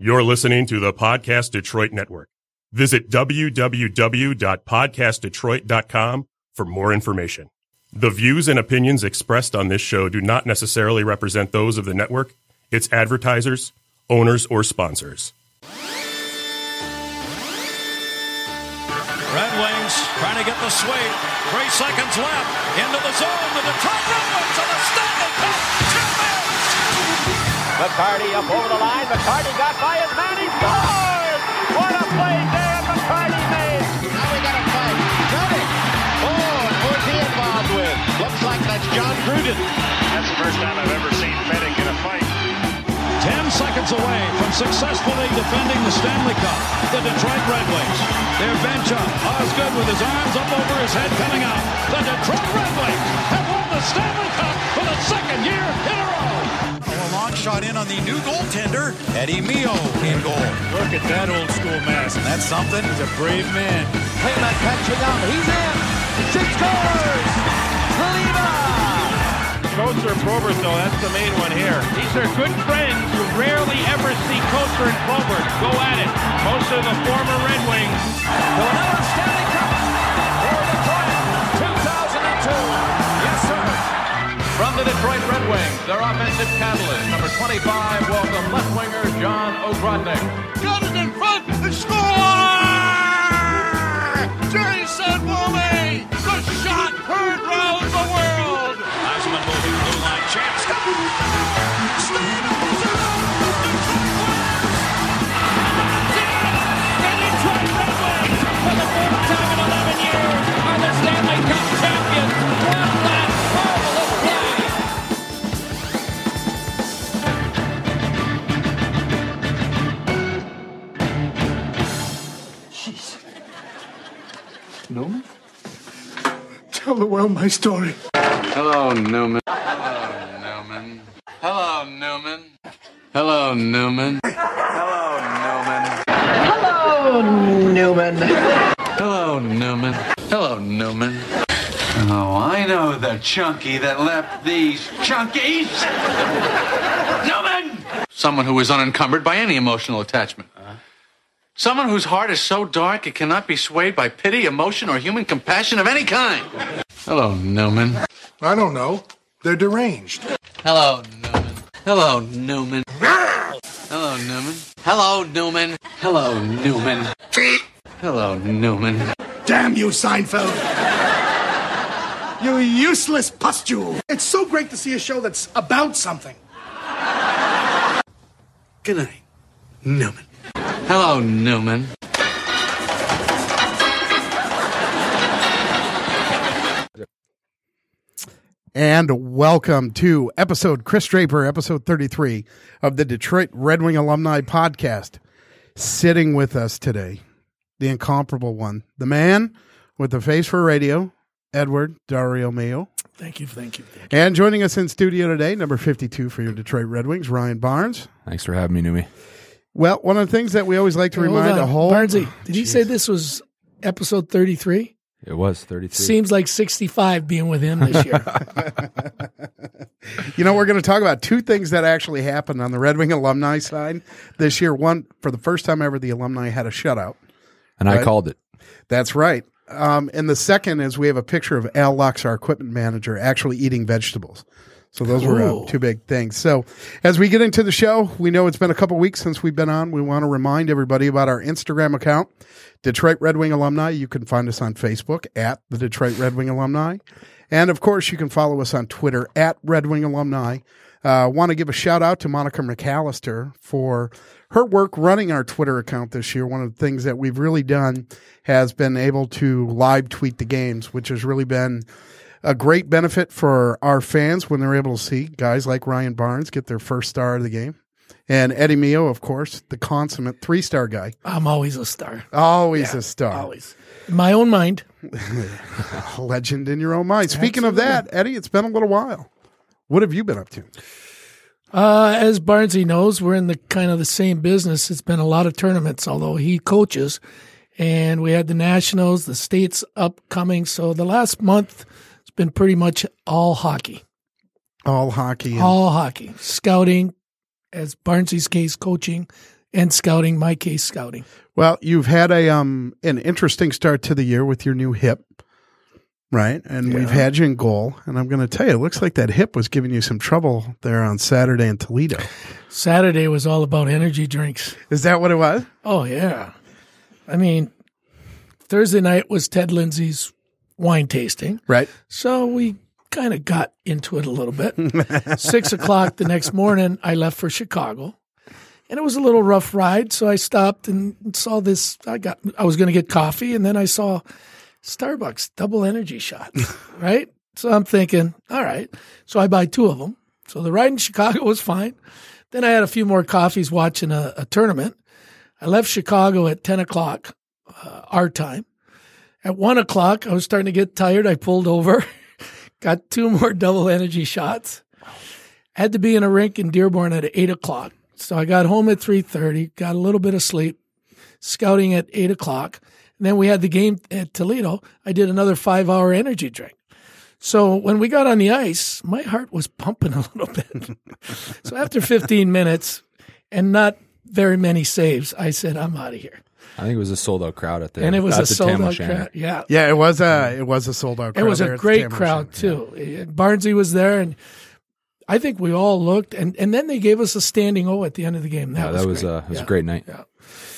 You're listening to the Podcast Detroit Network. Visit www.podcastdetroit.com for more information. The views and opinions expressed on this show do not necessarily represent those of the network, its advertisers, owners, or sponsors. Red Wings trying to get the sweep. Three seconds left. Into the zone. The Detroit Red Wings are the Stanley Cup. McCarty up over the line. McCarty got by his man. He scores! What a play Dan McCarty made. Now we got a fight. Johnny. Oh, and who's he involved with? Looks like that's John Gruden. That's the first time I've ever seen Fettig in a fight. Ten seconds away from successfully defending the Stanley Cup. The Detroit Red Wings. Their bench up. Osgood with his arms up over his head coming out. The Detroit Red Wings have won the Stanley Cup for the second year in a row. A long shot in on the new goaltender, Eddie Mio in goal. Look at that old school mask. And that's something. He's a brave man. Heyman catching up. He's in. She scores! Kalina! Kocur and Probert, though, that's the main one here. These are good friends. You rarely ever see Kocur and Probert go at it. Most of the former Red Wings. Their offensive catalyst, number 25, welcome left winger John Ogrodnick. the world my story. Hello, Newman. Hello, Newman. Hello, Newman. Hello, Newman. Hello, Newman. Hello, Newman. Hello, Newman. Oh, I know the chunky that left these chunkies. Newman! Someone who is unencumbered by any emotional attachment. Someone whose heart is so dark it cannot be swayed by pity, emotion, or human compassion of any kind. Hello, Newman. I don't know. They're deranged. Hello, Newman. Hello, Newman. Hello, Newman. Hello, Newman. Hello, Newman. Hello, Newman. Damn you, Seinfeld. you useless pustule. It's so great to see a show that's about something. Good night, Newman. Hello, Newman. And welcome to episode Chris Draper, episode 33 of the Detroit Red Wing Alumni Podcast. Sitting with us today, the incomparable one, the man with the face for radio, Edward Dario Mayo. Thank you, thank you, thank you. And joining us in studio today, number 52 for your Detroit Red Wings, Ryan Barnes. Thanks for having me, Numi. Well, one of the things that we always like to Hold remind on. a whole. Barnesy, did you say this was episode 33? It was 33. Seems like 65 being with him this year. You know, we're going to talk about two things that actually happened on the Red Wing alumni side this year. One, for the first time ever, the alumni had a shutout. and I called it. That's right. Um, and the second is we have a picture of Al Lux, our equipment manager, actually eating vegetables. So those were uh, two big things. So as we get into the show, we know it's been a couple weeks since we've been on. We want to remind everybody about our Instagram account, Detroit Red Wing Alumni. You can find us on Facebook at the Detroit Red Wing Alumni. And of course, you can follow us on Twitter at Red Wing Alumni. Uh, want to give a shout out to Monica McAllister for her work running our Twitter account this year. One of the things that we've really done has been able to live tweet the games, which has really been a great benefit for our fans when they're able to see guys like Ryan Barnes get their first star of the game. And Eddie Mio, of course, the consummate three star guy. I'm always a star. Always a star. Always. In my own mind. Legend in your own mind. Speaking of that, Eddie, it's been a little while. What have you been up to? Uh, as Barnesy knows, we're in the kind of the same business. It's been a lot of tournaments, although he coaches. And we had the nationals, the states upcoming. So the last month, been pretty much all hockey. All hockey. and- All hockey. Scouting, as Barnesy's case, coaching, and scouting, my case scouting. Well, you've had a um an interesting start to the year with your new hip, right? And we've had you in goal, and I'm going to tell you, it looks like that hip was giving you some trouble there on Saturday in Toledo. Saturday was all about energy drinks. Is that what it was? Oh yeah, I mean, Thursday night was Ted Lindsay's wine tasting, Right. so we kind of got into it a little bit. Six o'clock the next morning, I left for Chicago, and it was a little rough ride. So I stopped and saw this. I got. I was going to get coffee, and then I saw Starbucks double energy shot, right. So I'm thinking, all right. So I buy two of them. So the ride in Chicago was fine. Then I had a few more coffees watching a, a tournament. I left Chicago at ten o'clock uh, our time. At one o'clock, I was starting to get tired. I pulled over, got two more double energy shots. Had to be in a rink in Dearborn at eight o'clock. So I got home at three thirty, got a little bit of sleep, scouting at eight o'clock. And then we had the game at Toledo. I did another five hour energy drink. So when we got on the ice, my heart was pumping a little bit. so after 15 minutes and not very many saves, I said, I'm out of here. I think it was a sold out crowd at the And it was at a the sold Tam out crowd. Yeah. Yeah, it was a it was a sold out. Crowd. It was a great crowd too. Barnesy was there, and I think we all looked, and, and then they gave us a standing O at the end of the game. That Yeah, was that was great. uh, it was Yeah. a great night. Yeah.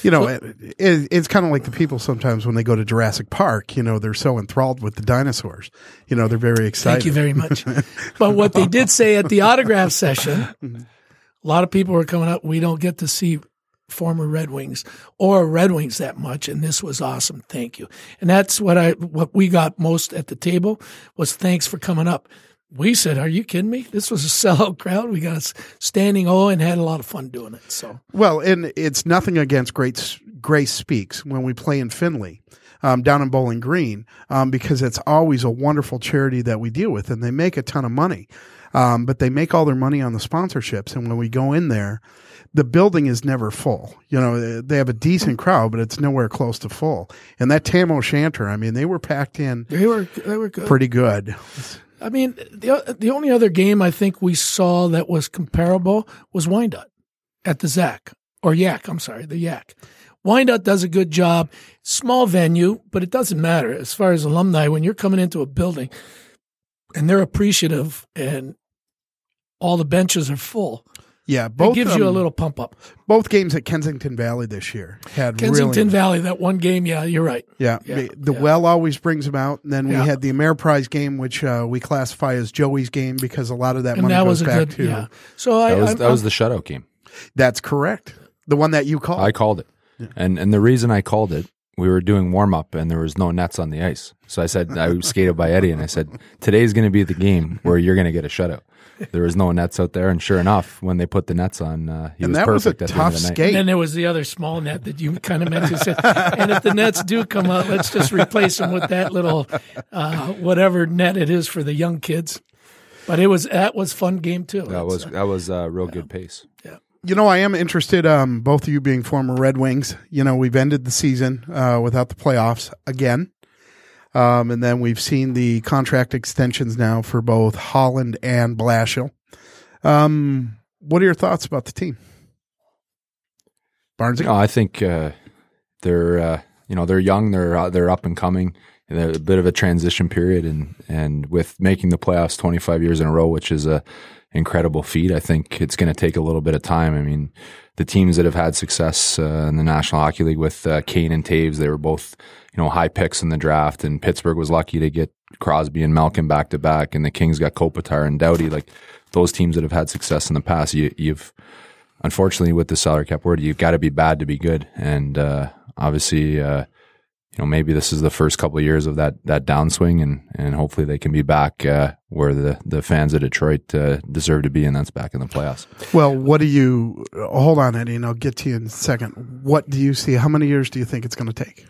You know, it, it, it's kind of like the people sometimes when they go to Jurassic Park. You know, they're so enthralled with the dinosaurs. You know, they're very excited. Thank you very much. but what they did say at the autograph session, a lot of people were coming up. We don't get to see former Red Wings or Red Wings that much, and this was awesome. Thank you. And that's what I what we got most at the table was thanks for coming up. We said, "Are you kidding me? This was a sellout crowd. We got a standing O and had a lot of fun doing it." So Well, and it's nothing against Great Grace Speaks when we play in Findlay. Um, down in Bowling Green, um, because it's always a wonderful charity that we deal with, and they make a ton of money. Um, but they make all their money on the sponsorships, and when we go in there, the building is never full. You know, they have a decent crowd, but it's nowhere close to full. And that Tam O'Shanter, I mean, they were packed in they were they were good. pretty good. I mean, the the only other game I think we saw that was comparable was Wyandotte at the Zac or Yack. I'm sorry, the Yack. Wyandotte does a good job. Small venue, but it doesn't matter as far as alumni. When you're coming into a building and they're appreciative and all the benches are full, Yeah, it both gives you a um, little pump up. Both games at Kensington Valley this year had Kensington really Valley, that one game, yeah, you're right. Yeah, Yeah, the, the well always brings them out. And then we Yeah. had the Ameriprise game, which uh, we classify as Joey's game because a lot of that And money that goes was a back good, to. yeah. So I, That was I, that was the shutout game. That's correct. The one that you called. I called it, and and the reason I called it, we were doing warm up and there was no nets on the ice. So I said I skated by Eddie and I said today's going to be the game where you're going to get a shutout. There was no nets out there, and sure enough, when they put the nets on, uh, he And was that was a perfect at the end of tough the night. skate. And then there was the other small net that you kind of mentioned. Said, and if the nets do come out, let's just replace them with that little uh, whatever net it is for the young kids. But it was that was fun game too. That was that was a real good pace. Yeah. You know, I am interested. Um, both of you being former Red Wings. You know, we've ended the season uh, without the playoffs again, um, and then we've seen the contract extensions now for both Holland and Blashill. Um, what are your thoughts about the team, Barnes? No, I think uh, they're uh, you know they're young, they're uh, they're up and coming. They're a bit of a transition period, and and with making the playoffs 25 years in a row, which is a incredible feat, I think it's going to take a little bit of time. I mean, the teams that have had success uh, in the National Hockey League with uh, Kane and Toews, they were both you know high picks in the draft, and Pittsburgh was lucky to get Crosby and Malkin back to back, and the Kings got Kopitar and Doughty. Like those teams that have had success in the past, you, you've unfortunately with the salary cap word, you've got to be bad to be good. And uh, obviously, uh, you know, maybe this is the first couple of years of that that downswing, and and hopefully they can be back uh, where the the fans of Detroit uh, deserve to be, and that's back in the playoffs. Well, what do you hold on, Eddie, and I'll get to you in a second. What do you see? How many years do you think it's going to take?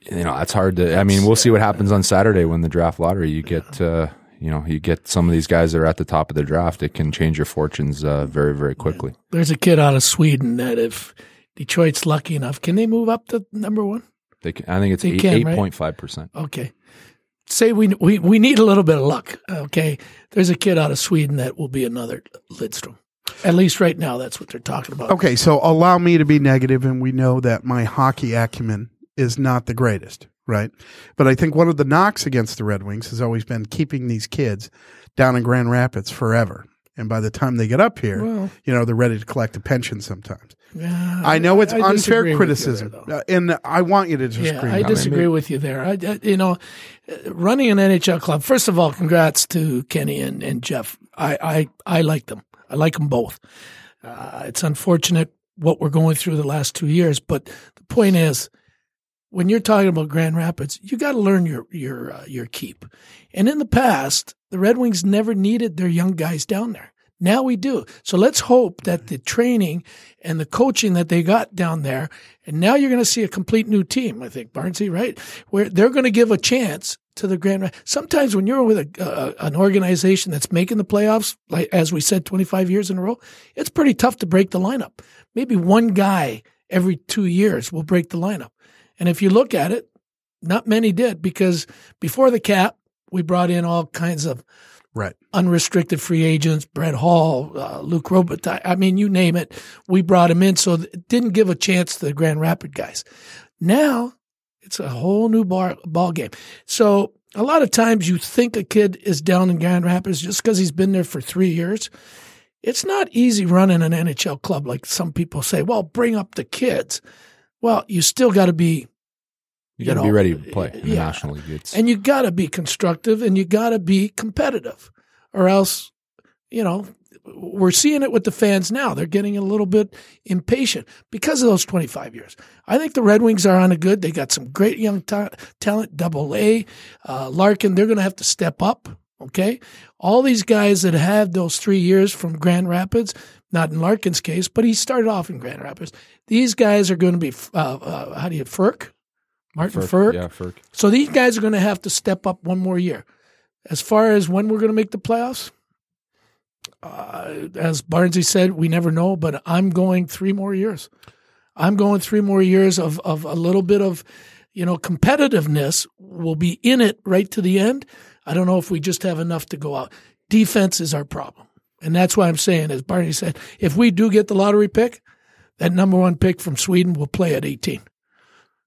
You know, it's hard to. I mean, we'll see what happens on Saturday when the draft lottery. You get. Uh, you know, you get some of these guys that are at the top of the draft. It can change your fortunes uh, very, very quickly. There's a kid out of Sweden that if Detroit's lucky enough, can they move up to number one? They can, I think it's They eight can, right? point five percent. Okay. Say we, we we need a little bit of luck. Okay. There's a kid out of Sweden that will be another Lidstrom. At least right now, that's what they're talking about. Okay, so allow me to be negative, and we know that my hockey acumen is not the greatest, right? But I think one of the knocks against the Red Wings has always been keeping these kids down in Grand Rapids forever. And by the time they get up here, Well- you know, they're ready to collect a pension sometimes. Yeah, I know it's I disagree unfair criticism, there, uh, and I want you to disagree. Yeah, I with me. disagree with you there. I, I- you know, running an NHL club. First of all, congrats to Kenny and, and Jeff. I, I I like them. I like them both. Uh, it's unfortunate what we're going through the last two years, but the point is, when you're talking about Grand Rapids, you got to learn your your uh, your keep. And in the past, the Red Wings never needed their young guys down there. Now we do. So let's hope that the training and the coaching that they got down there, and now you're going to see a complete new team. I think Barnsey, right, where they're going to give a chance to the Grand. Ra- Sometimes when you're with a, uh, an organization that's making the playoffs, like as we said, 25 years in a row, it's pretty tough to break the lineup. Maybe one guy every two years will break the lineup. And if you look at it, not many did because before the cap, we brought in all kinds of right unrestricted free agents, Brett Hull, uh, Luc Robitaille. I mean, you name it, we brought him in. So it didn't give a chance to the Grand Rapid guys. Now it's a whole new bar, ball game. So a lot of times you think a kid is down in Grand Rapids just because he's been there for three years. It's not easy running an NHL club like some people say. Well, bring up the kids. Well, you still got to be You got to be ready to play in the. National League. It's, and you got to be constructive and you got to be competitive or else you know we're seeing it with the fans now they're getting a little bit impatient because of those 25 years i think the red wings are on a good they got some great young ta- talent double a uh, larkin they're going to have to step up okay all these guys that have those three years from grand rapids not in larkin's case but he started off in grand rapids these guys are going to be uh, uh, how do you Frk? Martin Frk. yeah, Frk. So these guys are going to have to step up one more year. As far as when we're going to make the playoffs, uh, as Barnesy said, we never know, but I'm going three more years. I'm going three more years of, of a little bit of, you know, competitiveness. We'll be in it right to the end. I don't know if we just have enough to go out. Defense is our problem. And that's why I'm saying, as Barney said, if we do get the lottery pick, that number one pick from Sweden will play at 18.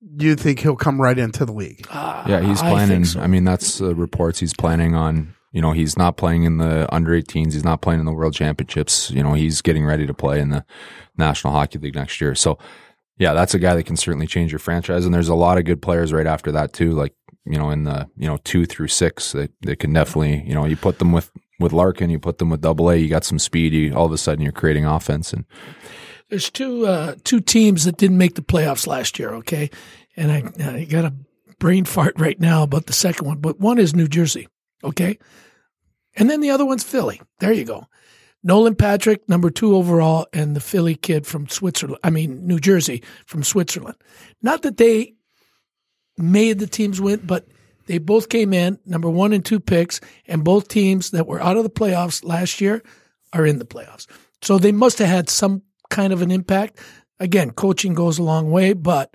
You think he'll come right into the league? yeah, he's planning. I, so. mean, that's uh, reports. He's planning on. You know, he's not playing in the under 18s. He's not playing in the World Championships. You know, he's getting ready to play in the National Hockey League next year. So, yeah, that's a guy that can certainly change your franchise. And there's a lot of good players right after that too. Like you know, in the you know two through six, they they can definitely you know you put them with with Larkin, you put them with Double A, you got some speed. You all of a sudden you're creating offense and There's two uh, two teams that didn't make the playoffs last year. Okay, and I, I got a brain fart right now about the second one, but one is New Jersey. Okay, and then the other one's Philly. There you go. Nolan Patrick, number two overall, and the Philly kid from Switzerland. I mean New Jersey from Switzerland. Not that they made the teams win, but they both came in number one and two picks, and both teams that were out of the playoffs last year are in the playoffs. So they must have had some kind of an impact. Again, coaching goes a long way, but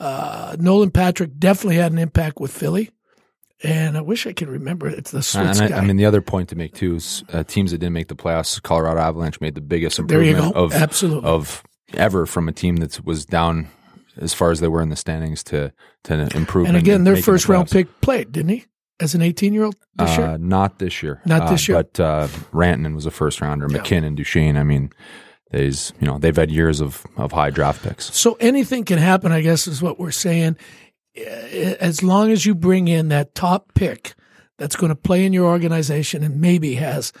uh, Nolan Patrick definitely had an impact with Philly. And I wish I could remember. It's the Swiss And guy. I, I mean, the other point to make too is uh, teams that didn't make the playoffs. Colorado Avalanche made the biggest improvement of Absolutely. of ever from a team that was down as far as they were in the standings to to improve. and again, their making the first round pick played, didn't he? As an 18 year old this uh, year? Not this year. Not this Uh, year. But uh, Rantanen was a first rounder. MacKinnon, Duchene. I mean, they's you know they've had years of of high draft picks. So anything can happen, I guess, is what we're saying. Eh, As long as you bring in that top pick that's going to play in your organization and maybe has,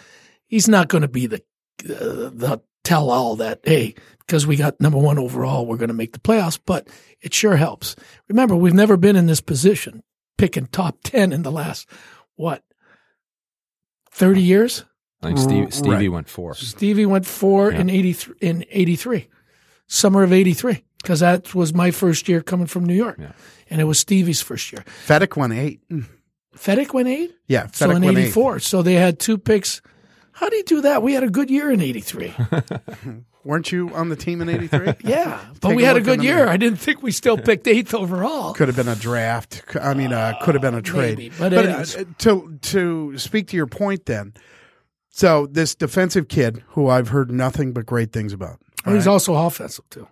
he's not going to be the uh, the tell all that hey because we got number one overall we're going to make the playoffs, but it sure helps. Remember, we've never been in this position picking top ten in the last what thirty years. I think Steve, Stevie Right. went four. Stevie went four Yeah. in eighty three in eighty three, summer of eighty three, because that was my first year coming from New York, Yeah. and it was Stevie's first year. Fedyk won eight. Mm. Fedyk went eight, Yeah, so in eighty four, so they had two picks. How do you do that? We had a good year in eighty three. Weren't you on the team in '83? yeah, but Take we a had a good year. mirror. I didn't think we still picked eighth overall. Could have been a draft. I mean, uh, could have been a trade. maybe, but uh, to to speak to your point, then So this defensive kid, who I've heard nothing but great things about, Oh, he's right? also offensive too.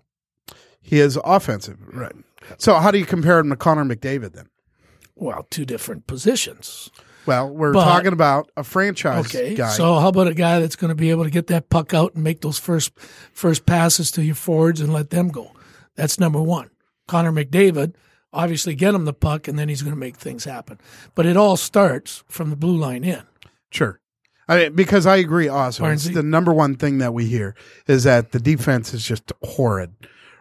he is offensive, right? So how do you compare him to Connor McDavid then? Well, two different positions. Well, we're But- talking about a franchise Okay, guy. so how about a guy that's going to be able to get that puck out and make those first first passes to your forwards and let them go? That's number one. Connor McDavid, obviously, get him the puck and then he's going to make things happen. But it all starts from the blue line in. Sure. I mean, because I agree also. It's the number one thing that we hear is that the defense is just horrid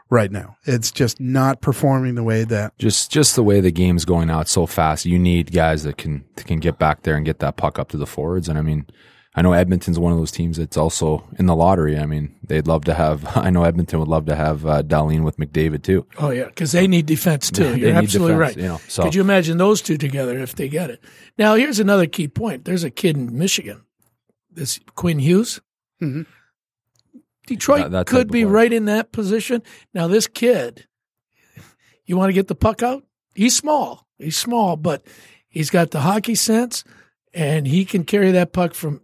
right now. It's just not performing the way that Just just the way the game's going out so fast, you need guys that can that can get back there and get that puck up to the forwards. And I mean, I know Edmonton's one of those teams that's also in the lottery. I mean, they'd love to have. I know Edmonton would love to have uh, Dahlin with McDavid too. Oh yeah, because they need defense too. They You're absolutely defense, right. you know, so- Could you imagine those two together if they get it? Now here's another key point. There's a kid in Michigan, this Quinn Hughes. Mhm. Detroit That- that could be right in that position. Now this kid, you want to get the puck out? He's small. He's small, but he's got the hockey sense, and he can carry that puck from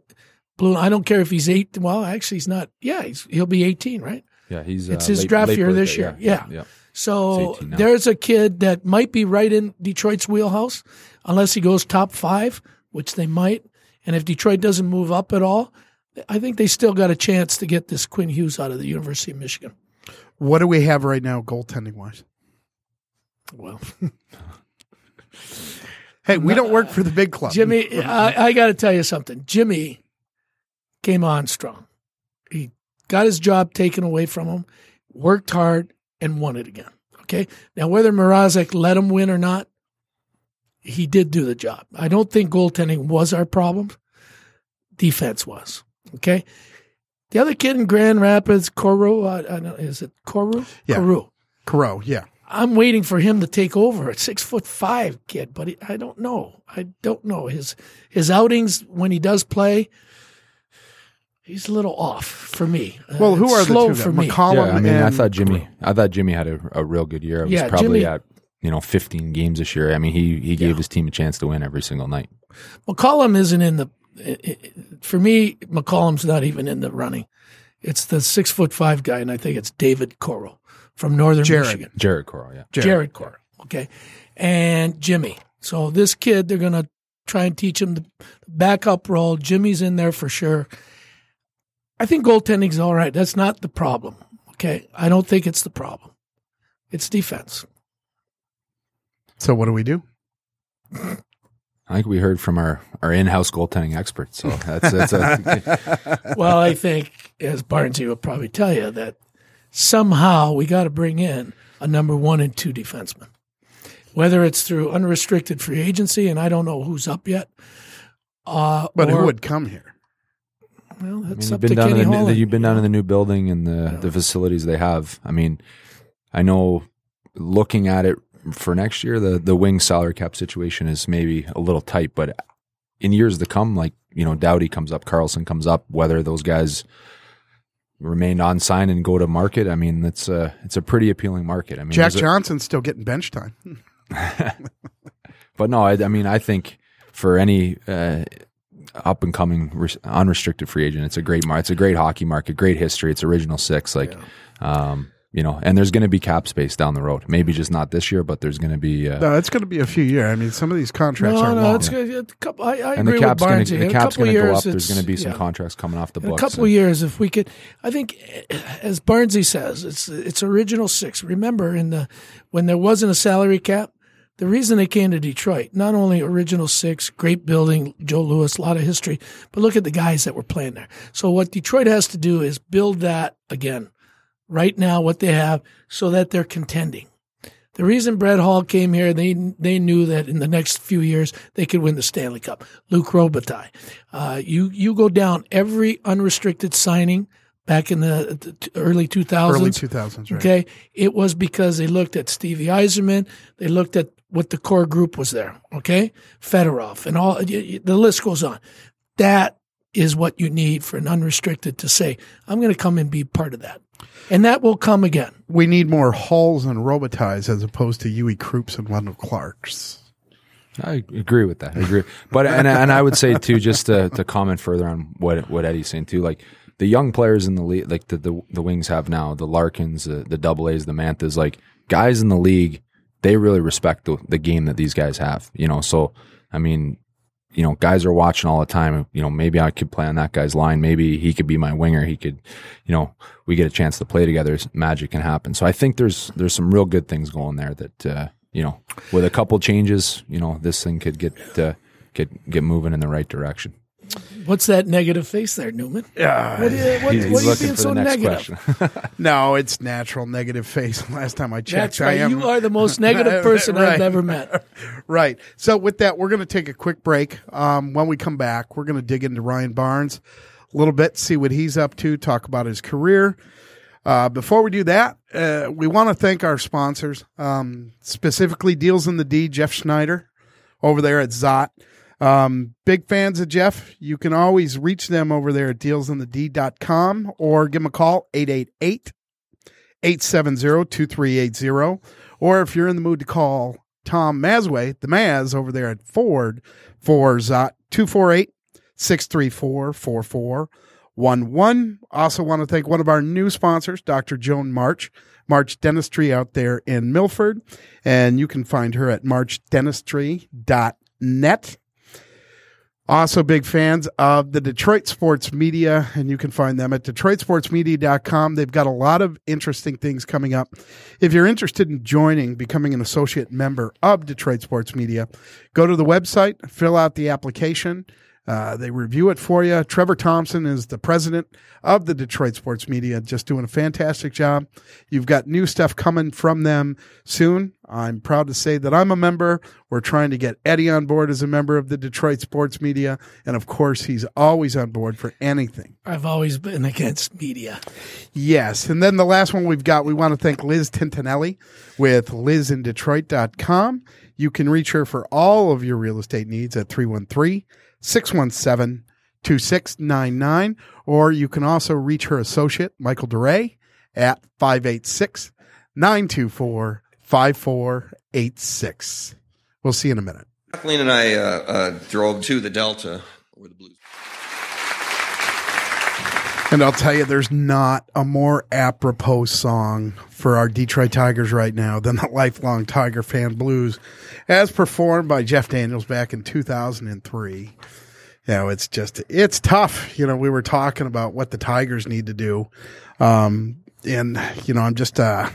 blue. I don't care if he's eight. Well, actually, he's not. Yeah, he's, he'll be 18, right? Yeah, he's It's uh, his late- draft late year birthday, this year. Yeah. yeah. So He's 18 now. there's a kid that might be right in Detroit's wheelhouse, unless he goes top five, which they might. And if Detroit doesn't move up at all, I think they still got a chance to get this Quinn Hughes out of the University of Michigan. what do we have right now goaltending wise? Well, Hey, we don't work for the big club. Jimmy, I, I got to tell you something. Jimmy came on strong. He got his job taken away from him, worked hard, and won it again. Okay. Now, whether Mrazek let him win or not, he did do the job. I don't think goaltending was our problem. Defense was. Okay. The other kid in Grand Rapids, Coreau, uh, I don't, is it Coreau? Yeah. Coreau. Crow, yeah. I'm waiting for him to take over. A six foot five kid, but he, I don't know. I don't know his his outings when he does play. He's a little off for me. Uh, Well, who it's are the two for guys? me? McCollum Yeah, I mean, I thought Jimmy, I thought Jimmy had a, a real good year. It was Yeah, probably Jimmy- at you know 15 games this year. I mean, he he gave his team a chance to win every single night. McCollum isn't in the. i- i- For me, McCollum's not even in the running. It's the six foot five guy, and I think it's David Coral from Northern Jared. Michigan. Jared Coreau, yeah. Jared, Coral. Okay. And Jimmy. So this kid, they're going to try and teach him the backup role. Jimmy's in there for sure. I think goaltending's all right. That's not the problem. Okay. I don't think it's the problem. It's defense. So what do we do? I think we heard from our, our in house goaltending expert. So that's that's a, well, I think, as Barnesy will probably tell you, that somehow we got to bring in a number one and two defenseman. Whether it's through unrestricted free agency, and I don't know who's up yet. Uh, But or- who would come here? Well, I mean, that's you've up been to down Kenny in the, new- Holland. you've been down in the new building and the the facilities they have. I mean, I know looking at it for next year, the the wing salary cap situation is maybe a little tight, but in years to come, like you know, Doughty comes up, Carlson comes up, whether those guys remain on sign and go to market, I mean, it's a it's a pretty appealing market. I mean, Jack there's a- Johnson's still getting bench time. but no, I, I mean, I think for any uh, up and coming res- unrestricted free agent, it's a great market. It's a great hockey market, great history. It's original six, like, um, you know, and there's going to be cap space down the road. Maybe just not this year, but there's going to be. Uh, No, it's going to be a few years. I mean, some of these contracts No, are no, long. it's good. A couple, I, I and agree the cap's with going to the cap's going to go up. There's going to be some yeah. contracts coming off the In a couple and- of years, if we could, I think, as Barnsey says, it's it's original six. Remember, in the when there wasn't a salary cap, the reason they came to Detroit, not only original six, great building, Joe Louis, a lot of history, but look at the guys that were playing there. So what Detroit has to do is build that again, right now, what they have, so that they're contending. The reason Brett Hull came here, they they knew that in the next few years they could win the Stanley Cup. Luc Robitaille, uh, you you go down every unrestricted signing back in the, the early two thousands. Early 2000s, right. Okay, it was because they looked at Stevie Yzerman, they looked at what the core group was there. Okay, Fedorov and all the list goes on. That is what you need for an unrestricted to say, I'm going to come and be part of that, and that will come again. We need more Hulls and Robitailles as opposed to Uwe Krupps and Wendell Clarks. I agree with that. I agree, but and and I would say too, just to, to comment further on what what Eddie's saying too, like the young players in the league, like the the, the Wings have now, the Larkins, the, the Double A's, the Manthas, like guys in the league, they really respect the, the game that these guys have. You know, so I mean, you know, guys are watching all the time. You know, maybe I could play on that guy's line. Maybe he could be my winger. He could, you know, we get a chance to play together. Magic can happen. So I think there's there's some real good things going there that. Uh, you know, with a couple changes, you know, this thing could get uh, get get moving in the right direction. What's that negative face there, Newman? Yeah, what, are you, what, are you being so negative? no, it's natural negative face. Last time I checked, right. I am. You are the most negative person Right. I've ever met. right. So with that, we're going to take a quick break. Um, when we come back, we're going to dig into Ryan Barnes a little bit, see what he's up to, talk about his career. Uh, before we do that, uh, we want to thank our sponsors, um, specifically Deals in the D, Jeff Schneider over there at Szott. Um, big fans of Jeff. You can always reach them over there at dealsinthed.com or give them a call, 888 870 2380. Or if you're in the mood to call Tom Masway, the Maz over there at Ford for Szott, 248 634 4411. Also want to thank one of our new sponsors, Dr. Joan March, March Dentistry out there in Milford. And you can find her at marchdentistry.net. Also, big fans of the Detroit Sports Media, and you can find them at DetroitSportsMedia.com. They've got a lot of interesting things coming up. If you're interested in joining, becoming an associate member of Detroit Sports Media, go to the website, fill out the application. Uh, they review it for you. Trevor Thompson is the president of the Detroit Sports Media, just doing a fantastic job. You've got new stuff coming from them soon. I'm proud to say that I'm a member. We're trying to get Eddie on board as a member of the Detroit Sports Media. And of course, he's always on board for anything. I've always been against media. Yes. And then the last one we've got, we want to thank Liz Tintinelli with lizindetroit.com. You can reach her for all of your real estate needs at 313 617 2699. Or you can also reach her associate, Michael DeRay, at 586 924 5486. We'll see you in a minute. Kathleen and I uh, uh, drove to the Delta where the Blues. And I'll tell you, there's not a more apropos song for our Detroit Tigers right now than the Lifelong Tiger Fan Blues, as performed by Jeff Daniels back in 2003. You know, it's just, it's tough. You know, we were talking about what the Tigers need to do. Um, and, you know, I'm just, uh,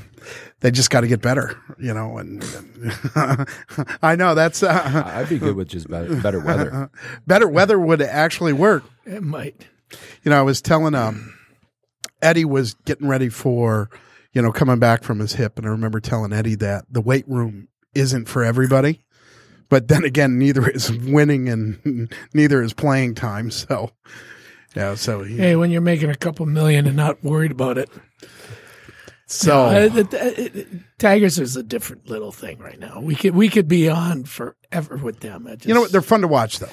they just got to get better, you know, and, and I know that's, uh, I'd be good with just better, better weather. better weather would actually work. It might. You know, I was telling um Eddie was getting ready for, you know, coming back from his hip, and I remember telling Eddie that the weight room isn't for everybody. But then again, neither is winning and neither is playing time. So, yeah. So, he, Hey, when you're making a couple million and not worried about it. so No, it- it- it- Tigers is a different little thing right now. We could we could be on forever with them. Just, you know what? They're fun to watch, though.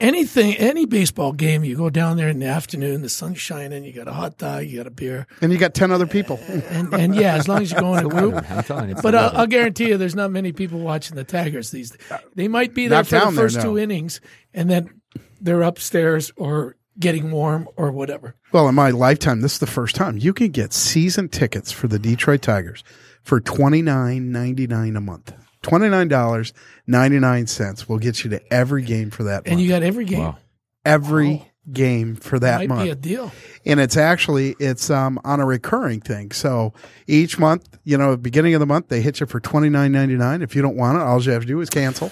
Anything, any baseball game, you go down there in the afternoon, the sun's shining, you got a hot dog, you got a beer, And you got ten other people. and and yeah, as long as you go in a group. I'm telling you. But I'll. I'll guarantee you, there's not many people watching the Tigers these. Days. They might be there Not for the down there, first no. two innings, and then they're upstairs or getting warm or whatever. Well, in my lifetime, this is the first time you can get season tickets for the Detroit Tigers for twenty nine ninety nine a month. Twenty nine dollars ninety nine cents will get you to every game for that. Month. And month. you got every game. Wow. every game for that Might month. be a deal. and it's actually it's um on a recurring thing. So each month, you know, beginning of the month, they hit you for twenty nine ninety nine. If you don't want it, all you have to do is cancel.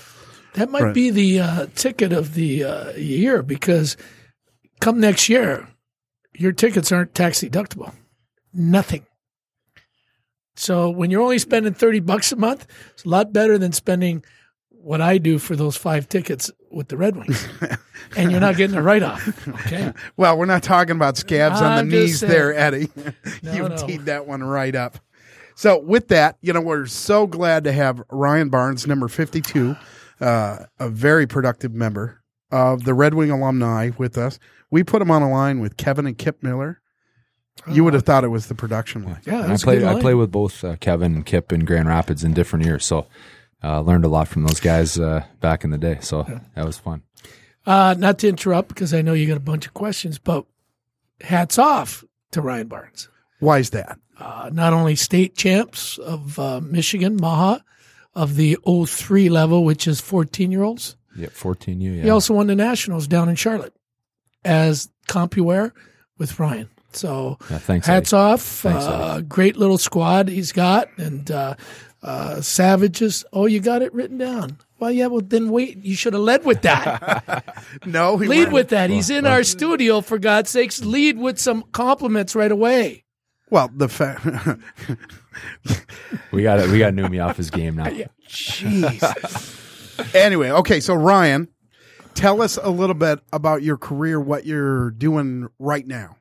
That might Right. be the uh, ticket of the uh, year because come next year, your tickets aren't tax deductible. Nothing. So when you're only spending 30 bucks a month, it's a lot better than spending what I do for those five tickets with the Red Wings. and you're not getting a write off. Okay. Well, we're not talking about scabs on I'm the knees saying. there, Eddie. No, you no. teed that one right up. So with that, you know, we're so glad to have Ryan Barnes, number 52, uh, a very productive member of the Red Wing alumni with us. We put him on a line with Kevin and Kip Miller. You would have thought it was the production line. Yeah, I that's a played. I line. played with both uh, Kevin and Kip in Grand Rapids in different years. So uh, learned a lot from those guys uh, back in the day. So that was fun. Uh, not to interrupt because I know you got a bunch of questions, but hats off to Ryan Barnes. Why is that? Uh, not only state champs of uh, Michigan, MAHA, of the 03 level, which is 14 year olds. Yeah, 14 U. Yeah. He also won the Nationals down in Charlotte as CompuWare with Ryan. So Yeah, thanks, hats Eddie. off. Thanks, uh, great little squad he's got. And uh, uh, Savages. Oh, you got it written down. Well, yeah, well, then wait. You should have led with that. no, he lead went- with that. He's in our studio, for God's sakes. Lead with some compliments right away. Well, the fact. we got we got Numi off his game now. Jeez. anyway, okay, so Ryan, tell us a little bit about your career, what you're doing right now.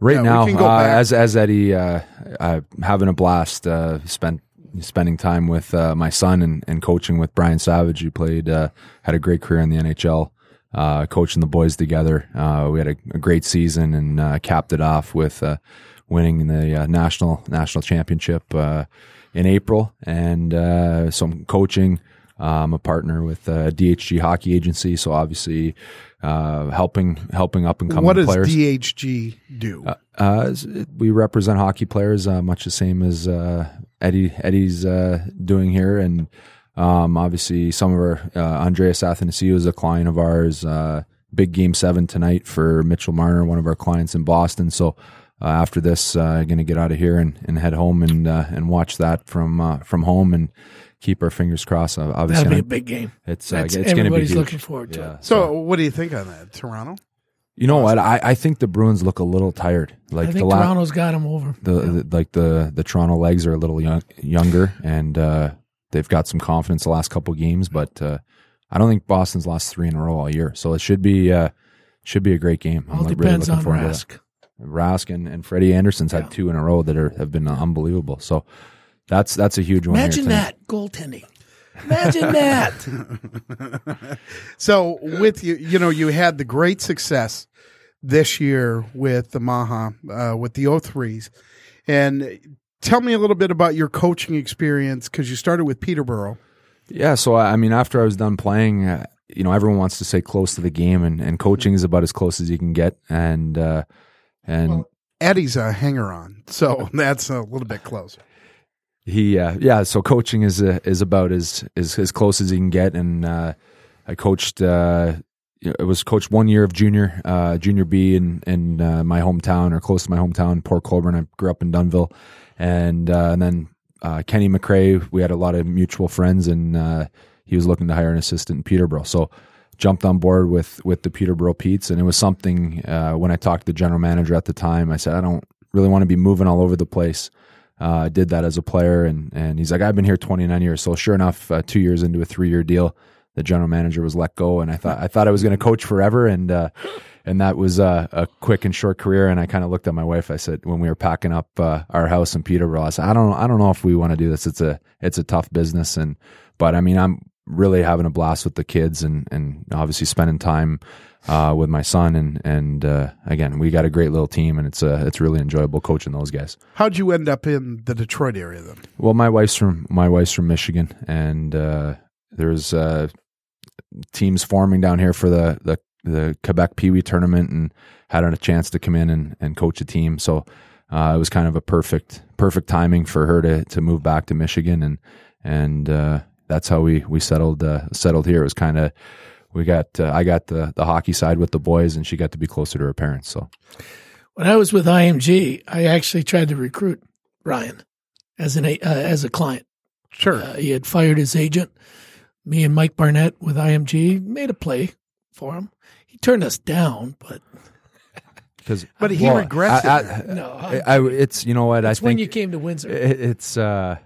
Right Yeah, now, uh, as as Eddie, uh, uh, having a blast. Uh, spent spending time with uh, my son and, and coaching with Brian Savage, who played uh, had a great career in the NHL. Uh, coaching the boys together, uh, we had a, a great season and uh, capped it off with uh, winning the uh, national national championship uh, in April. And uh, so I'm coaching. Uh, I'm a partner with uh, DHG Hockey Agency, so obviously uh, helping helping up and coming What does players. DHG do? Uh, uh, we represent hockey players, uh, much the same as uh, Eddie Eddie's uh, doing here, and um, obviously some of our uh, Andreas Athanasiou is a client of ours. Uh, big game seven tonight for Mitchell Marner, one of our clients in Boston. So uh, after this, uh, going to get out of here and, and head home and uh, and watch that from uh, from home and keep our fingers crossed. Obviously, That'll be a I'm- big game. It's uh, it's going to be everybody's huge. looking forward to it. so, what do you think on that, Toronto? You know what? I, I think the Bruins look a little tired. Like I the think la- Toronto's got him over. the, the like the the Toronto legs are a little young, younger, and uh, they've got some confidence the last couple games. But uh, I don't think Boston's lost three in a row all year, so it should be uh, should be a great game. All like, depends on forward to Rask. that. Rask and, and Freddie Andersen's had two in a row that are have been unbelievable. So that's that's a huge one. Imagine tonight. that goaltending. Imagine that. So, with you, you know, you had the great success this year with the MAHA, uh, with the O3s. And tell me a little bit about your coaching experience because you started with Peterborough. Yeah, so I I mean, after I was done playing, uh, you know, everyone wants to stay close to the game, and, and coaching is about as close as you can get. And uh, and Eddie's a hanger on, so that's a little bit closer. He, uh, yeah, so coaching is uh, is about as, as as close as you can get. And uh, I coached. Uh, it was coached one year of junior uh, junior B in in uh, my hometown or close to my hometown, Port Colborne. I grew up in Dunnville, and uh, and then Kenny McRae. We had a lot of mutual friends, and he was looking to hire an assistant in Peterborough. So jumped on board with with the Peterborough Petes, and it was something. When I talked to the general manager at the time, I said I don't really want to be moving all over the place. Uh, I did that as a player, and and he's like, I've been here 29 years. So sure enough, uh, two years into a three year deal, the general manager was let go, and I thought I thought I was going to coach forever, and uh, and that was uh, a quick and short career. And I kind of looked at my wife. I said when we were packing up uh, our house in Peterborough, I said I don't I don't know if we want to do this. It's a it's a tough business, and but I mean I'm really having a blast with the kids, and and obviously spending time. Uh, with my son and and uh, again we got a great little team and it's uh, it's really enjoyable coaching those guys. How'd you end up in the Detroit area then? Well, my wife's from my wife's from Michigan, and uh, there's uh, teams forming down here for the the, the Quebec Pee Wee tournament, and had a chance to come in and, and coach a team. So uh, it was kind of a perfect perfect timing for her to to move back to Michigan, and and uh, that's how we we settled uh, settled here. It was kind of we got uh, I got the the hockey side with the boys, and she got to be closer to her parents. So When I was with IMG, I actually tried to recruit Ryan as an a- uh, as a client. Sure. Uh, he had fired his agent. Me and Mike Barnett with IMG made a play for him. He turned us down, but because But he regrets I, it. I, No, I, I- it's you know what I think when you came to Windsor. It- It's uh,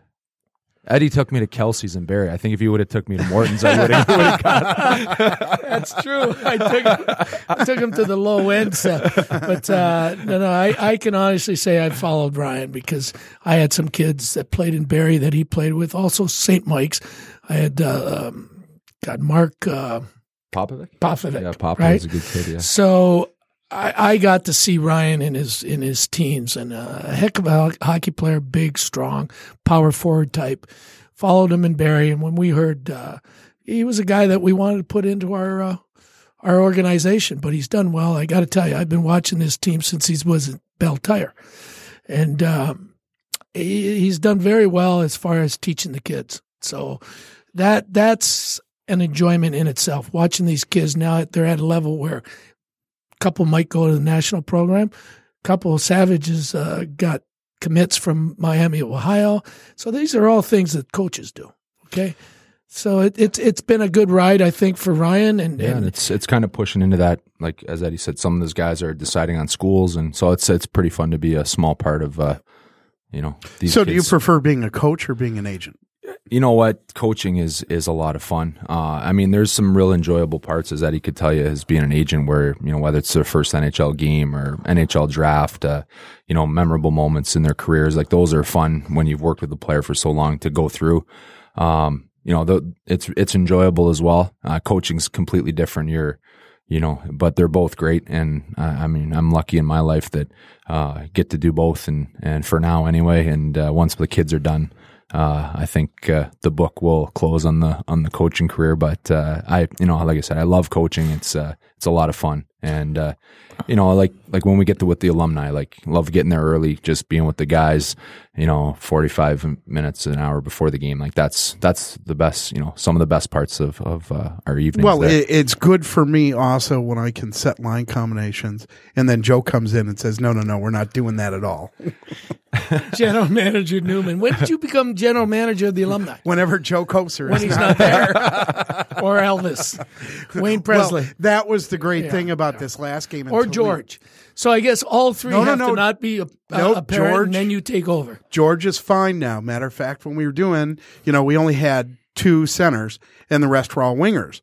Eddie took me to Kelsey's and Barrie. I think if he would have took me to Morton's, I would have got. That's true. I took I took him to the low end, so, but uh, no, no. I, I can honestly say I followed Ryan because I had some kids that played in Barrie that he played with. Also St. Mike's. I had uh, um, got Mark uh, Popovic. Popovic. Yeah, Popovic's right? a good kid. Yeah. So I, I got to see Ryan in his in his teens and uh, a heck of a hockey player, big, strong, power forward type followed him in Barrie, and when we heard uh, he was a guy that we wanted to put into our uh, our organization, but he's done well. I got to tell you, I've been watching this team since he was at Belle Tire, and um, he, he's done very well as far as teaching the kids. So that that's an enjoyment in itself. Watching these kids now, they're at a level where couple might go to the national program. A couple of Savages uh, got commits from Miami, Ohio. So these are all things that coaches do. Okay. So it, it's it's been a good ride, I think, for Ryan, and, Yeah, and and it's it's kind of pushing into that. Like as Eddie said, some of those guys are deciding on schools, and so it's it's pretty fun to be a small part of. Uh, you know, these so, do you prefer being a coach or being an agent? You know what? Coaching is is a lot of fun. Uh, i mean there's some real enjoyable parts as eddie could tell you as being an agent where you know whether it's their first nhl game or nhl draft uh, you know memorable moments in their careers like those are fun when you've worked with the player for so long to go through. Um, you know the, it's it's enjoyable as well. Uh, coaching's completely different. You're you know, but they're both great. And uh, I mean, I'm lucky in my life that uh, get to do both, and and for now anyway. And uh, once the kids are done, uh, I think uh, the book will close on the on the coaching career. But uh, I, you know, like I said, I love coaching. It's uh, it's a lot of fun, and uh, you know, like like when we get to with the alumni, like love getting there early, just being with the guys. You know, 45 minutes an hour before the game, like that's that's the best. You know, some of the best parts of of uh, our evening. Well, it, it's good for me also when I can set line combinations, and then Joe comes in and says, "No, no, no, we're not doing that at all." general manager Newman. When did you become general manager of the alumni? Whenever Joe Kocur When is he's not there, or Elvis, Wayne Presley, Well, that was the great Yeah, thing about this last game, or until we- George. So I guess all three No, no, have no. to not be a, Nope, a parent, George. and then you take over. George is fine now. Matter of fact, when we were doing, you know, we only had two centers and the rest were all wingers,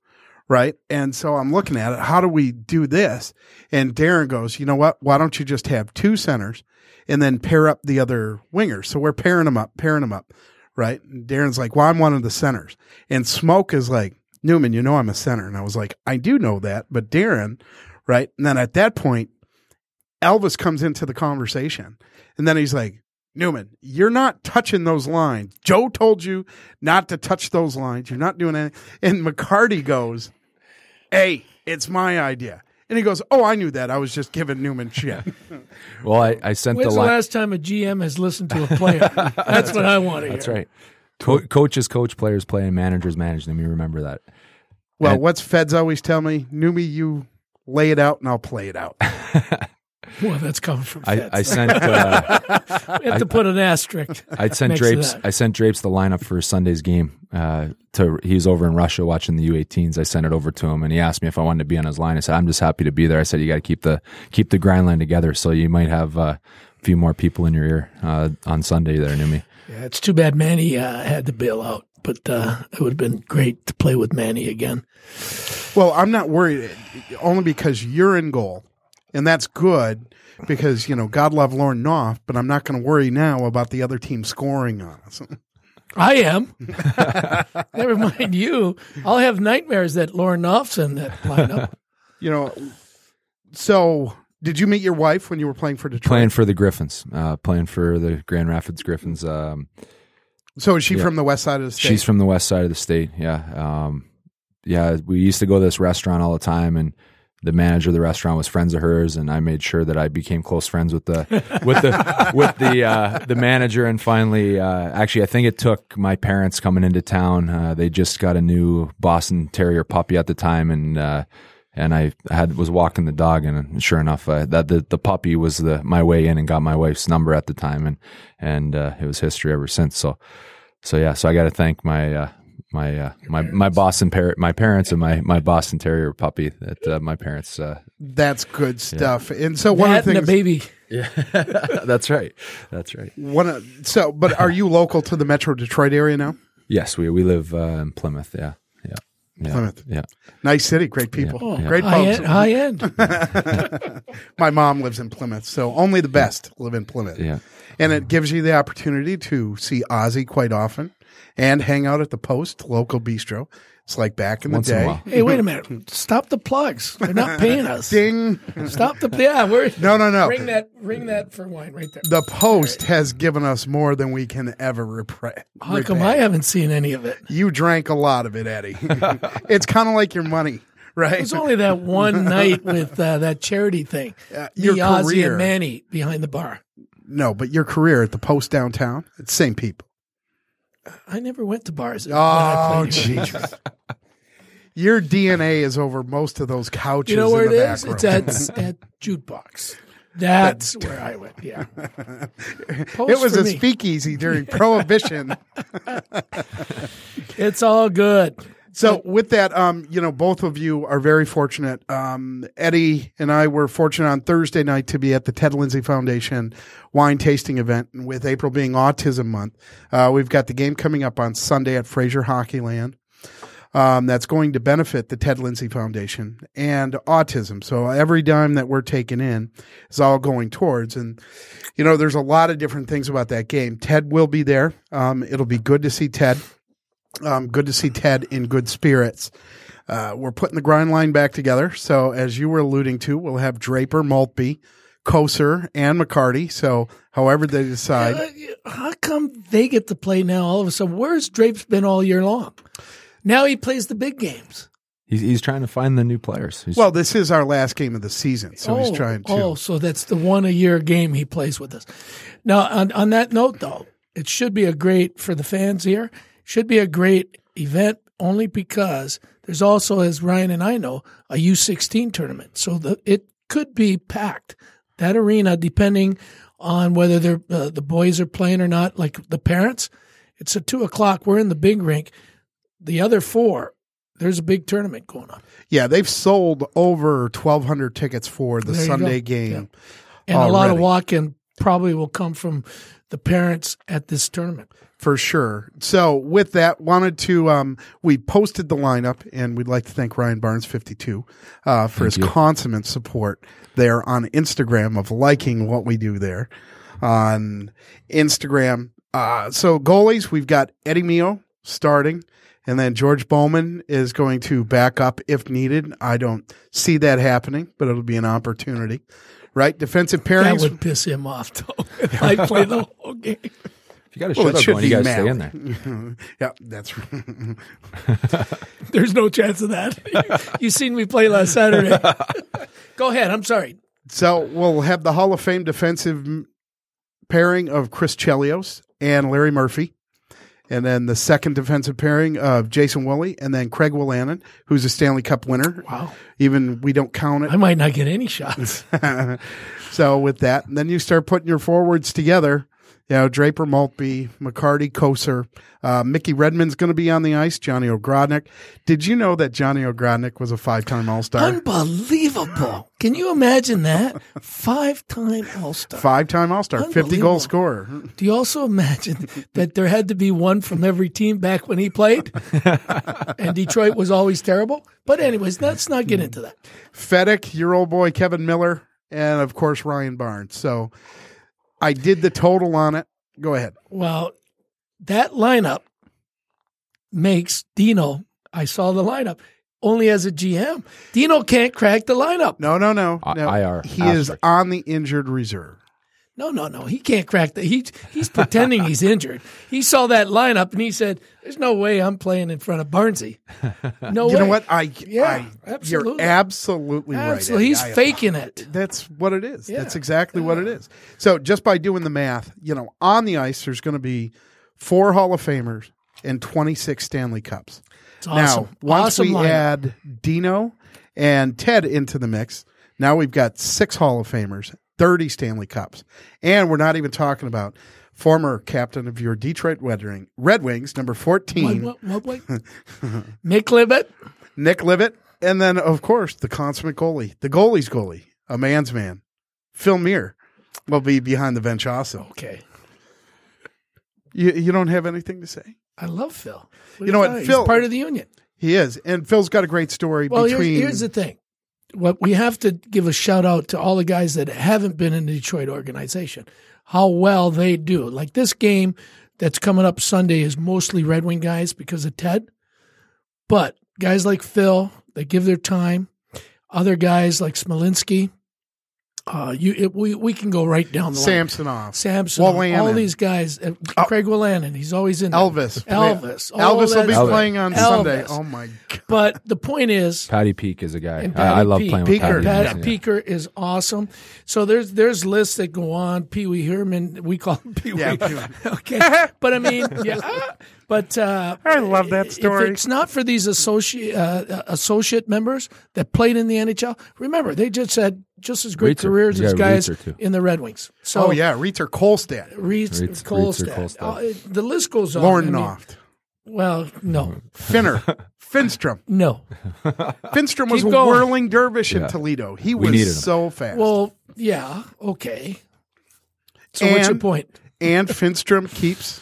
right? And so I'm looking at it. How do we do this? And Darren goes, you know what? Why don't you just have two centers and then pair up the other wingers? So we're pairing them up, pairing them up, right? And Darren's like, well, I'm one of the centers. And Smoke is like, Newman, you know I'm a center. And I was like, I do know that, but Darren, right? And then at that point, Elvis comes into the conversation. And then he's like, Newman, you're not touching those lines. Joe told you not to touch those lines. You're not doing anything. And McCarty goes, Hey, it's my idea. And he goes, Oh, I knew that. I was just giving Newman shit. Well, I, I sent When's the the, line. last time a GM has listened to a player? That's what I want to hear. That's right. Co- coaches coach, players play, and managers manage them. You remember that. well, And- what's Feds always tell me? Newmy, you lay it out and I'll play it out. Well, that's coming from I, I sent. Uh, we have to put an asterisk. I sent Drapes. I sent Drapes the lineup for Sunday's game. Uh, to he was over in Russia watching the U18s. I sent it over to him, and he asked me if I wanted to be on his line. I said I'm just happy to be there. I said you got to keep the keep the grind line together, so you might have uh, a few more people in your ear uh, on Sunday there, Numi. Yeah, it's too bad Manny uh, had to bail out, but uh, it would have been great to play with Manny again. Well, I'm not worried only because you're in goal, and that's good because you know God love Lauren Knopf, but I'm not going to worry now about the other team scoring on us. I am. Never mind you. I'll have nightmares that Lauren Knopf's in that lineup. you know, so did you meet your wife when you were playing for Detroit? Playing for the Griffins, uh, playing for the Grand Rapids Griffins. Um, so is she yeah. from the west side of the state? She's from the west side of the state. Yeah. Um, yeah. We used to go to this restaurant all the time and the manager of the restaurant was friends of hers and I made sure that I became close friends with the, with the, with the, uh, the manager. And finally, uh, actually, I think it took my parents coming into town. Uh, they just got a new Boston Terrier puppy at the time. And, uh, and I had was walking the dog, and sure enough, uh, that the, the puppy was the my way in, and got my wife's number at the time, and and uh, it was history ever since. So, so yeah, so I got to thank my my uh, my my Boston par- my parents and my my Boston Terrier puppy that uh, my parents. Uh, That's good stuff. And so one that of the and things, a baby. yeah, that's right, that's right. one of, so, but are you local to the Metro Detroit area now? Yes, we we live uh, in Plymouth. Yeah, yeah, yeah, Plymouth. yeah. Nice city, great people, Oh, great high folks. end, high end. My mom lives in Plymouth, so only the best live in Plymouth. Yeah. And it gives you the opportunity to see Ozzy quite often. And hang out at the Post local bistro. It's like back in the Once in a day. while. Hey, wait a minute! Stop the plugs. They're not paying us. Ding. Stop the yeah. We're No, no, no. Ring that. Ring that for wine right there. The Post has given us more than we can ever repay. How come I haven't seen any of it? You drank a lot of it, Eddie. it's kind of like your money, right? It was only that one night with uh, that charity thing. Uh, your Ozzy, career. and Manny behind the bar. no, but your career at the Post downtown, it's same people. I never went to bars. Oh, jeez. Your DNA is over most of those couches. You know where it is? It's at, at Jukebox. That's where I went. Yeah. Post it was a me. speakeasy during Prohibition. It's all good. So with that, um, you know, both of you are very fortunate. Um, Eddie and I were fortunate on Thursday night to be at the Ted Lindsay Foundation wine tasting event. And with April being Autism Month, uh, we've got the game coming up on Sunday at Fraser Hockeyland. Um, that's going to benefit the Ted Lindsay Foundation and autism. So every dime that we're taking in is all going towards. And, you know, there's a lot of different things about that game. Ted will be there. Um, it'll be good to see Ted. Um, good to see Ted in good spirits. Uh, we're putting the grind line back together. So as you were alluding to, we'll have Draper, Maltby, Kocur, and McCarty. So however they decide. Uh, How come they get to play now all of a sudden? Where's Drapes been all year long? Now he plays the big games. He's, he's trying to find the new players. He's, Well, this is our last game of the season, so he's Oh, trying to. Oh, so that's the one a year game he plays with us. Now, on, on that note, though, it should be a great for the fans here. Should be a great event only because there's also, as Ryan and I know, a U16 tournament. So the, it could be packed. That arena, depending on whether they're, uh, the boys are playing or not, like the parents, it's at two o'clock. We're in the big rink. The other four, there's a big tournament going on. Yeah, they've sold over 1,200 tickets for the Sunday go. game. And a lot of already. walk in probably will come from the parents at this tournament. For sure. So with that, wanted to um, we posted the lineup, and we'd like to thank Ryan Barnes fifty two uh, for his you. consummate support there on Instagram of liking what we do there on Instagram. Uh, so goalies, we've got Eddie Mio starting, and then George Bowman is going to back up if needed. I don't see that happening, but it'll be an opportunity. Right, defensive That pairings. would piss him off, though, if I play the whole game. If you got a Well, it shutout going, you be got to stay in there. yeah, that's. There's no chance of that. you seen me play last Saturday. Go ahead. I'm sorry. So we'll have the Hall of Fame defensive pairing of Chris Chelios and Larry Murphy. And then the second defensive pairing of Jason Woolley and then Craig Wolanin, who's a Stanley Cup winner. Wow. Even we don't count it. I might not get any shots. so with that, and then you start putting your forwards together. You know, Draper, Maltby, McCarty, Kocur, uh, Mickey Redmond's going to be on the ice. Johnny Ogrodnick. Did you know that Johnny Ogrodnick was a five-time All-Star? Unbelievable. Can you imagine that? Five time All Star. Five-time All-Star, fifty-goal scorer. Do you also imagine that there had to be one from every team back when he played? and Detroit was always terrible? But, anyways, let's not get into that. Fedyk, your old boy Kevin Miller, and of course Ryan Barnes. So I did the total on it. Go ahead. Well, that lineup makes Dino. I saw the lineup only as a GM. Dino can't crack the lineup. No, no, no. I- no. IR, He is on the injured reserve. No, no, no. He can't crack the. He he's pretending he's injured. He saw that lineup and he said, "There's no way I'm playing in front of Barnesy. No you way." know what? I Yeah, I, absolutely. You're absolutely right. Absolutely. Eddie. He's I- faking it. That's what it is. Yeah. That's exactly what it is. So just by doing the math, you know, on the ice, there's going to be four Hall of Famers and 26 Stanley Cups. It's awesome. Now, once Awesome we lineup. add Dino and Ted into the mix, now we've got six Hall of Famers, 30 Stanley Cups. And we're not even talking about former captain of your Detroit Red, Wing, Red Wings, number 14, What, what, what, what? Nick Libett. Nick Libett. And then, of course, the consummate goalie, the goalie's goalie, a man's man, Phil Myre, will be behind the bench also. Okay. You, you don't have anything to say? I love Phil. You know what, He's Phil- part of the union. He is. And Phil's got a great story Well, here's, here's the thing. What we have to give a shout out to all the guys that haven't been in the Detroit organization. How well they do. Like this game, that's coming up Sunday is mostly Red Wing guys because of Ted. But guys like Phil, they give their time. Other guys like Smolinski, uh, you it, we we can go right down the line. Samsonov, Samson, all these guys. Uh, Craig Wolanin, he's always in there. Elvis. Elvis, all Elvis will be that- playing on Elvis. Sunday. Oh my god. But the point is, Patty Peake is a guy. and I, I Patty love Peake. playing with Patty. Pat- Yeah. Peaker is awesome. So there's there's lists that go on. Pee Wee Herman, we call him Pee Wee. Yeah, Pee-wee. okay, but I mean, yeah. But uh, I love that If story. it's not for these associate uh, associate members that played in the NHL, remember they just had just as great Reitzer. careers as guys in the Red Wings. So oh yeah, Reitzer Kolstad, Reitz, Reitz- Kolstad. Kolstad. Uh, the list goes on. I mean, well, no, Finner, Finstrom. no. Finstrom was Keep going. whirling dervish Yeah. in Toledo. He We was so fast. Well, yeah, okay. So what's your point? and Finstrom keeps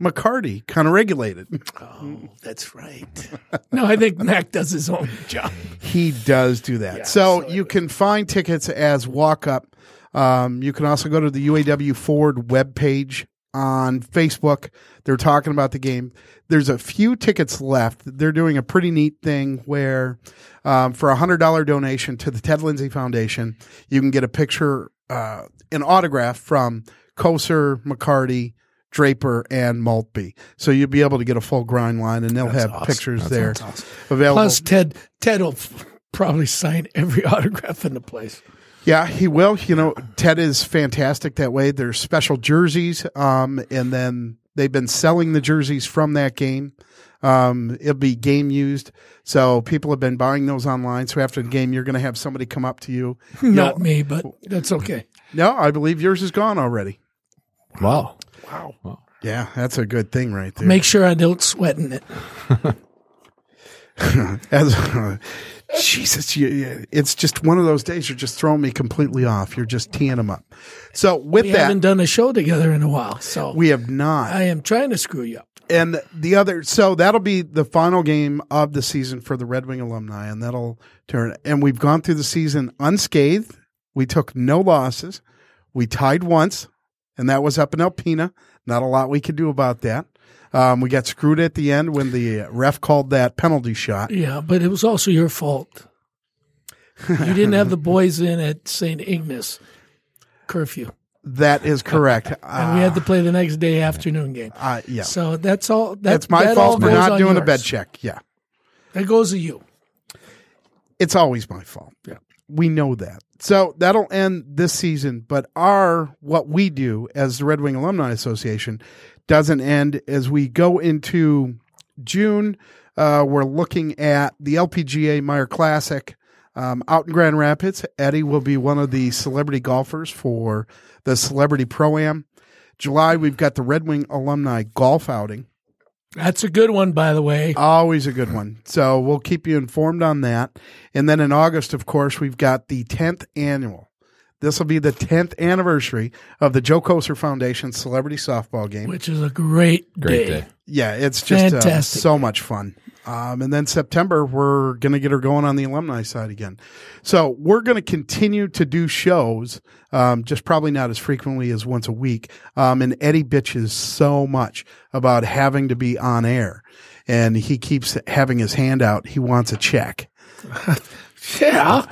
McCarty kind of regulated. Oh, that's right. no, I think Mac does his own job. He does do that. Yeah, so, so you can find tickets as walk up. Um, you can also go to the UAW Ford webpage on Facebook. They're talking about the game. There's a few tickets left. They're doing a pretty neat thing where um, for a hundred dollar donation to the Ted Lindsay Foundation, you can get a picture, uh, an autograph from Kocur, McCarty, Draper, and Maltby. So you'll be able to get a full grind line, and they'll have awesome. pictures That there awesome. available. Plus, Ted Ted will f- probably sign every autograph in the place. Yeah, he will. You know, Ted is fantastic that way. There's special jerseys, um, and then they've been selling the jerseys from that game. Um, it'll be game used, so people have been buying those online. So after the game, you're going to have somebody come up to you. You Not know- me, but that's okay. No, I believe yours is gone already. Wow. Wow. Yeah, that's a good thing right there. Make sure I don't sweat in it. As, Jesus, you, you- it's just one of those days. You're just throwing me completely off. You're just teeing them up. So with We that, we haven't done a show together in a while, so we have not. I am trying to screw you up. and the other so that'll be the final game of the season for the red wing alumni and that'll turn and we've gone through the season unscathed we took no losses we tied once and that was up in alpena not a lot we could do about that um, we got screwed at the end when the ref called that penalty shot Yeah, but it was also your fault. You didn't have the boys in at St. Ignace curfew, that is correct and we had to play the next day afternoon game. uh, yeah So that's all. That, that's my that fault for not doing a bed check yeah That goes to you. it's always my fault. Yeah. We know that. So that'll end this season, but our what we do as the Red Wing Alumni Association doesn't end as we go into June. Uh, we're looking at the LPGA Meijer Classic um, out in Grand Rapids. Eddie will be one of the celebrity golfers for the Celebrity Pro Am. July, we've got the Red Wing Alumni Golf Outing. That's a good one, by the way. Always a good one. So we'll keep you informed on that. And then in August, of course, we've got the 10th annual. This will be the 10th anniversary of the Joe Kocur Foundation Celebrity Softball Game. Which is a great, Great day. day. Yeah, it's just uh, Fantastic. so much fun. Um, and then September, we're going to get her going on the alumni side again. So we're going to continue to do shows, um, just probably not as frequently as once a week. Um, and Eddie bitches so much about having to be on air. And he keeps having his hand out. He wants a check. Yeah.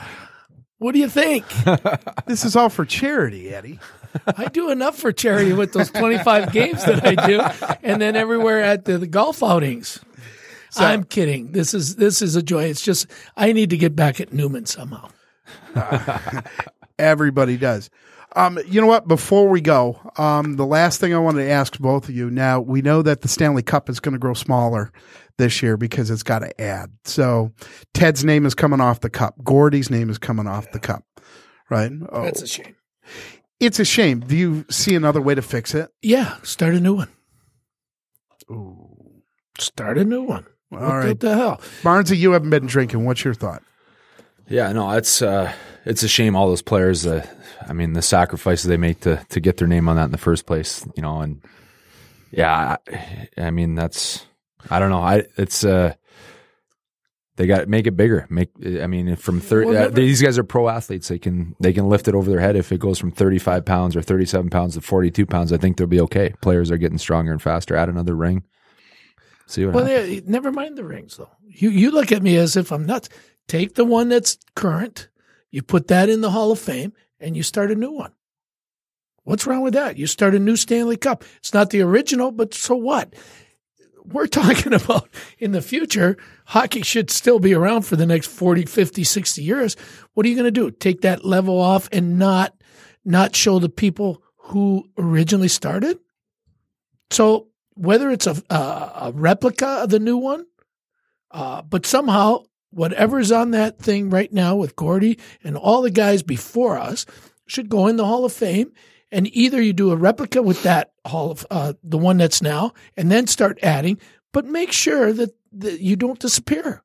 What do you think? This is all for charity, Eddie. I do enough for charity with those 25 games that I do, and then everywhere at the, the golf outings. I'm kidding. This is this is a joy. It's just I need to get back at Newman somehow. Everybody does. Um, you know what? Before we go, um, the last thing I wanted to ask both of you. Now we know that the Stanley Cup is going to grow smaller this year because it's got to add. So Ted's name is coming off the cup. Gordy's name is coming off the cup. Right? Oh, That's a shame. it's a shame. Do you see another way to fix it? Yeah, start a new one. Ooh. Start a new one. All what right. the hell? Barnesy, you haven't been drinking. What's your thought? Yeah, no, it's uh, it's a shame all those players. Uh, I mean, the sacrifices they make to to get their name on that in the first place. You know, and yeah, I, I mean that's I don't know. I it's uh, They got to make it bigger. Make I mean from thirty. Well, uh, these guys are pro athletes. They can they can lift it over their head. If it goes from thirty five pounds or thirty seven pounds to forty two pounds, I think they'll be okay. Players are getting stronger and faster. Add another ring. See what Well, yeah, never mind the rings, though. You you look at me as if I'm nuts. Take the one that's current, you put that in the Hall of Fame, and you start a new one. What's wrong with that? You start a new Stanley Cup. It's not the original, but so what? We're talking about in the future, hockey should still be around for the next 40, 50, 60 years. What are you going to do? Take that level off and not not show the people who originally started? So whether it's a, a, a replica of the new one, uh, but somehow whatever's on that thing right now with Gordy and all the guys before us should go in the Hall of Fame. And either you do a replica with that Hall of uh, the one that's now, and then start adding, but make sure that, that you don't disappear.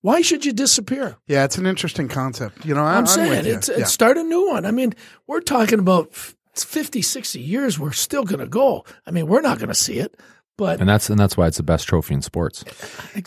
Why should you disappear? Yeah, it's an interesting concept. You know, I, I'm, saying with you. it's, Yeah. start a new one. I mean, we're talking about f- 50, 60 years. We're still going to go. I mean, we're not going to see it, but and that's and that's why it's the best trophy in sports.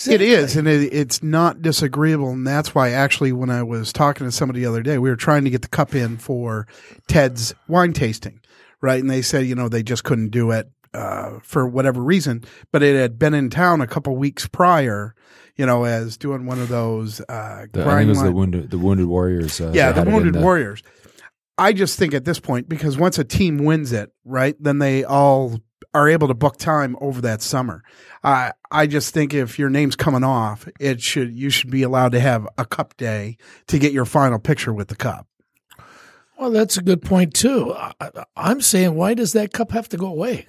It is, and it, it's not disagreeable, and that's why actually when I was talking to somebody the other day, we were trying to get the cup in for Ted's wine tasting, right? And they said, you know, they just couldn't do it uh, for whatever reason, but it had been in town a couple weeks prior, you know, as doing one of those. Uh, The, I think it was the wounded the wounded warriors. Uh, yeah, the it in Wounded the- Warriors. I just think at this point, because once a team wins it, right, then they all are able to book time over that summer. I I just think if your name's coming off, it should you should be allowed to have a cup day to get your final picture with the cup. Well, that's a good point too. I, I'm saying, why does that cup have to go away?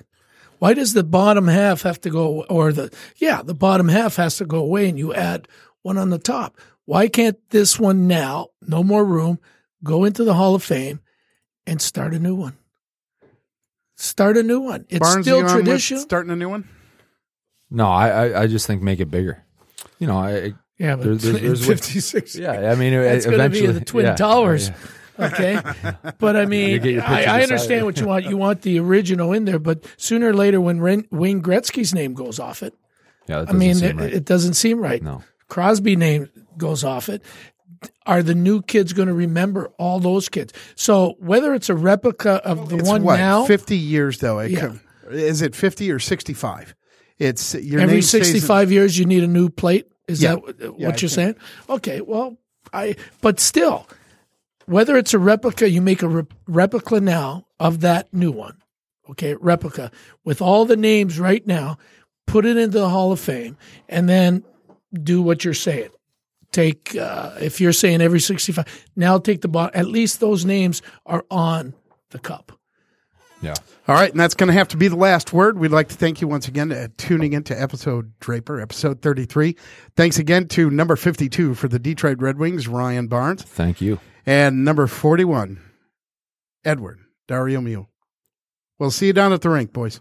Why does the bottom half have to go, or the yeah, the bottom half has to go away, and you add one on the top? Why can't this one now, no more room, go into the Hall of Fame and start a new one? Start a new one. It's Barnes, still you tradition. Starting a new one. No, I, I I just think make it bigger. You know, I Yeah, but there- there- in there's- 56 Yeah, I mean, that's going to be eventually- the Twin yeah, Towers. yeah. Okay, but I mean, You I, I understand what you want. You want the original in there, but sooner or later, when Ren, Wayne Gretzky's name goes off it, Yeah, I mean, doesn't it, right. it doesn't seem right. No. Crosby name goes off it. Are the new kids going to remember all those kids? So whether it's a replica of the It's one what now, fifty years though. It Yeah. could- is it fifty or sixty five? It's your every name stays in- sixty-five years, you need a new plate. Is Yeah. that what Yeah, you're think- saying? Okay, well, I but still, whether it's a replica, you make a re- replica now of that new one. Okay, replica with all the names right now. Put it into the Hall of Fame, and then do what you're saying. Take uh, if you're saying every sixty-five, now take the bottom. At least those names are on the cup. Yeah. All right, and that's going to have to be the last word. We'd like to thank you once again for tuning into episode Draper, episode 33. Thanks again to number 52 for the Detroit Red Wings, Ryan Barnes, Thank you. and number 41, Edward Dario Mio. We'll see you down at the rink, boys.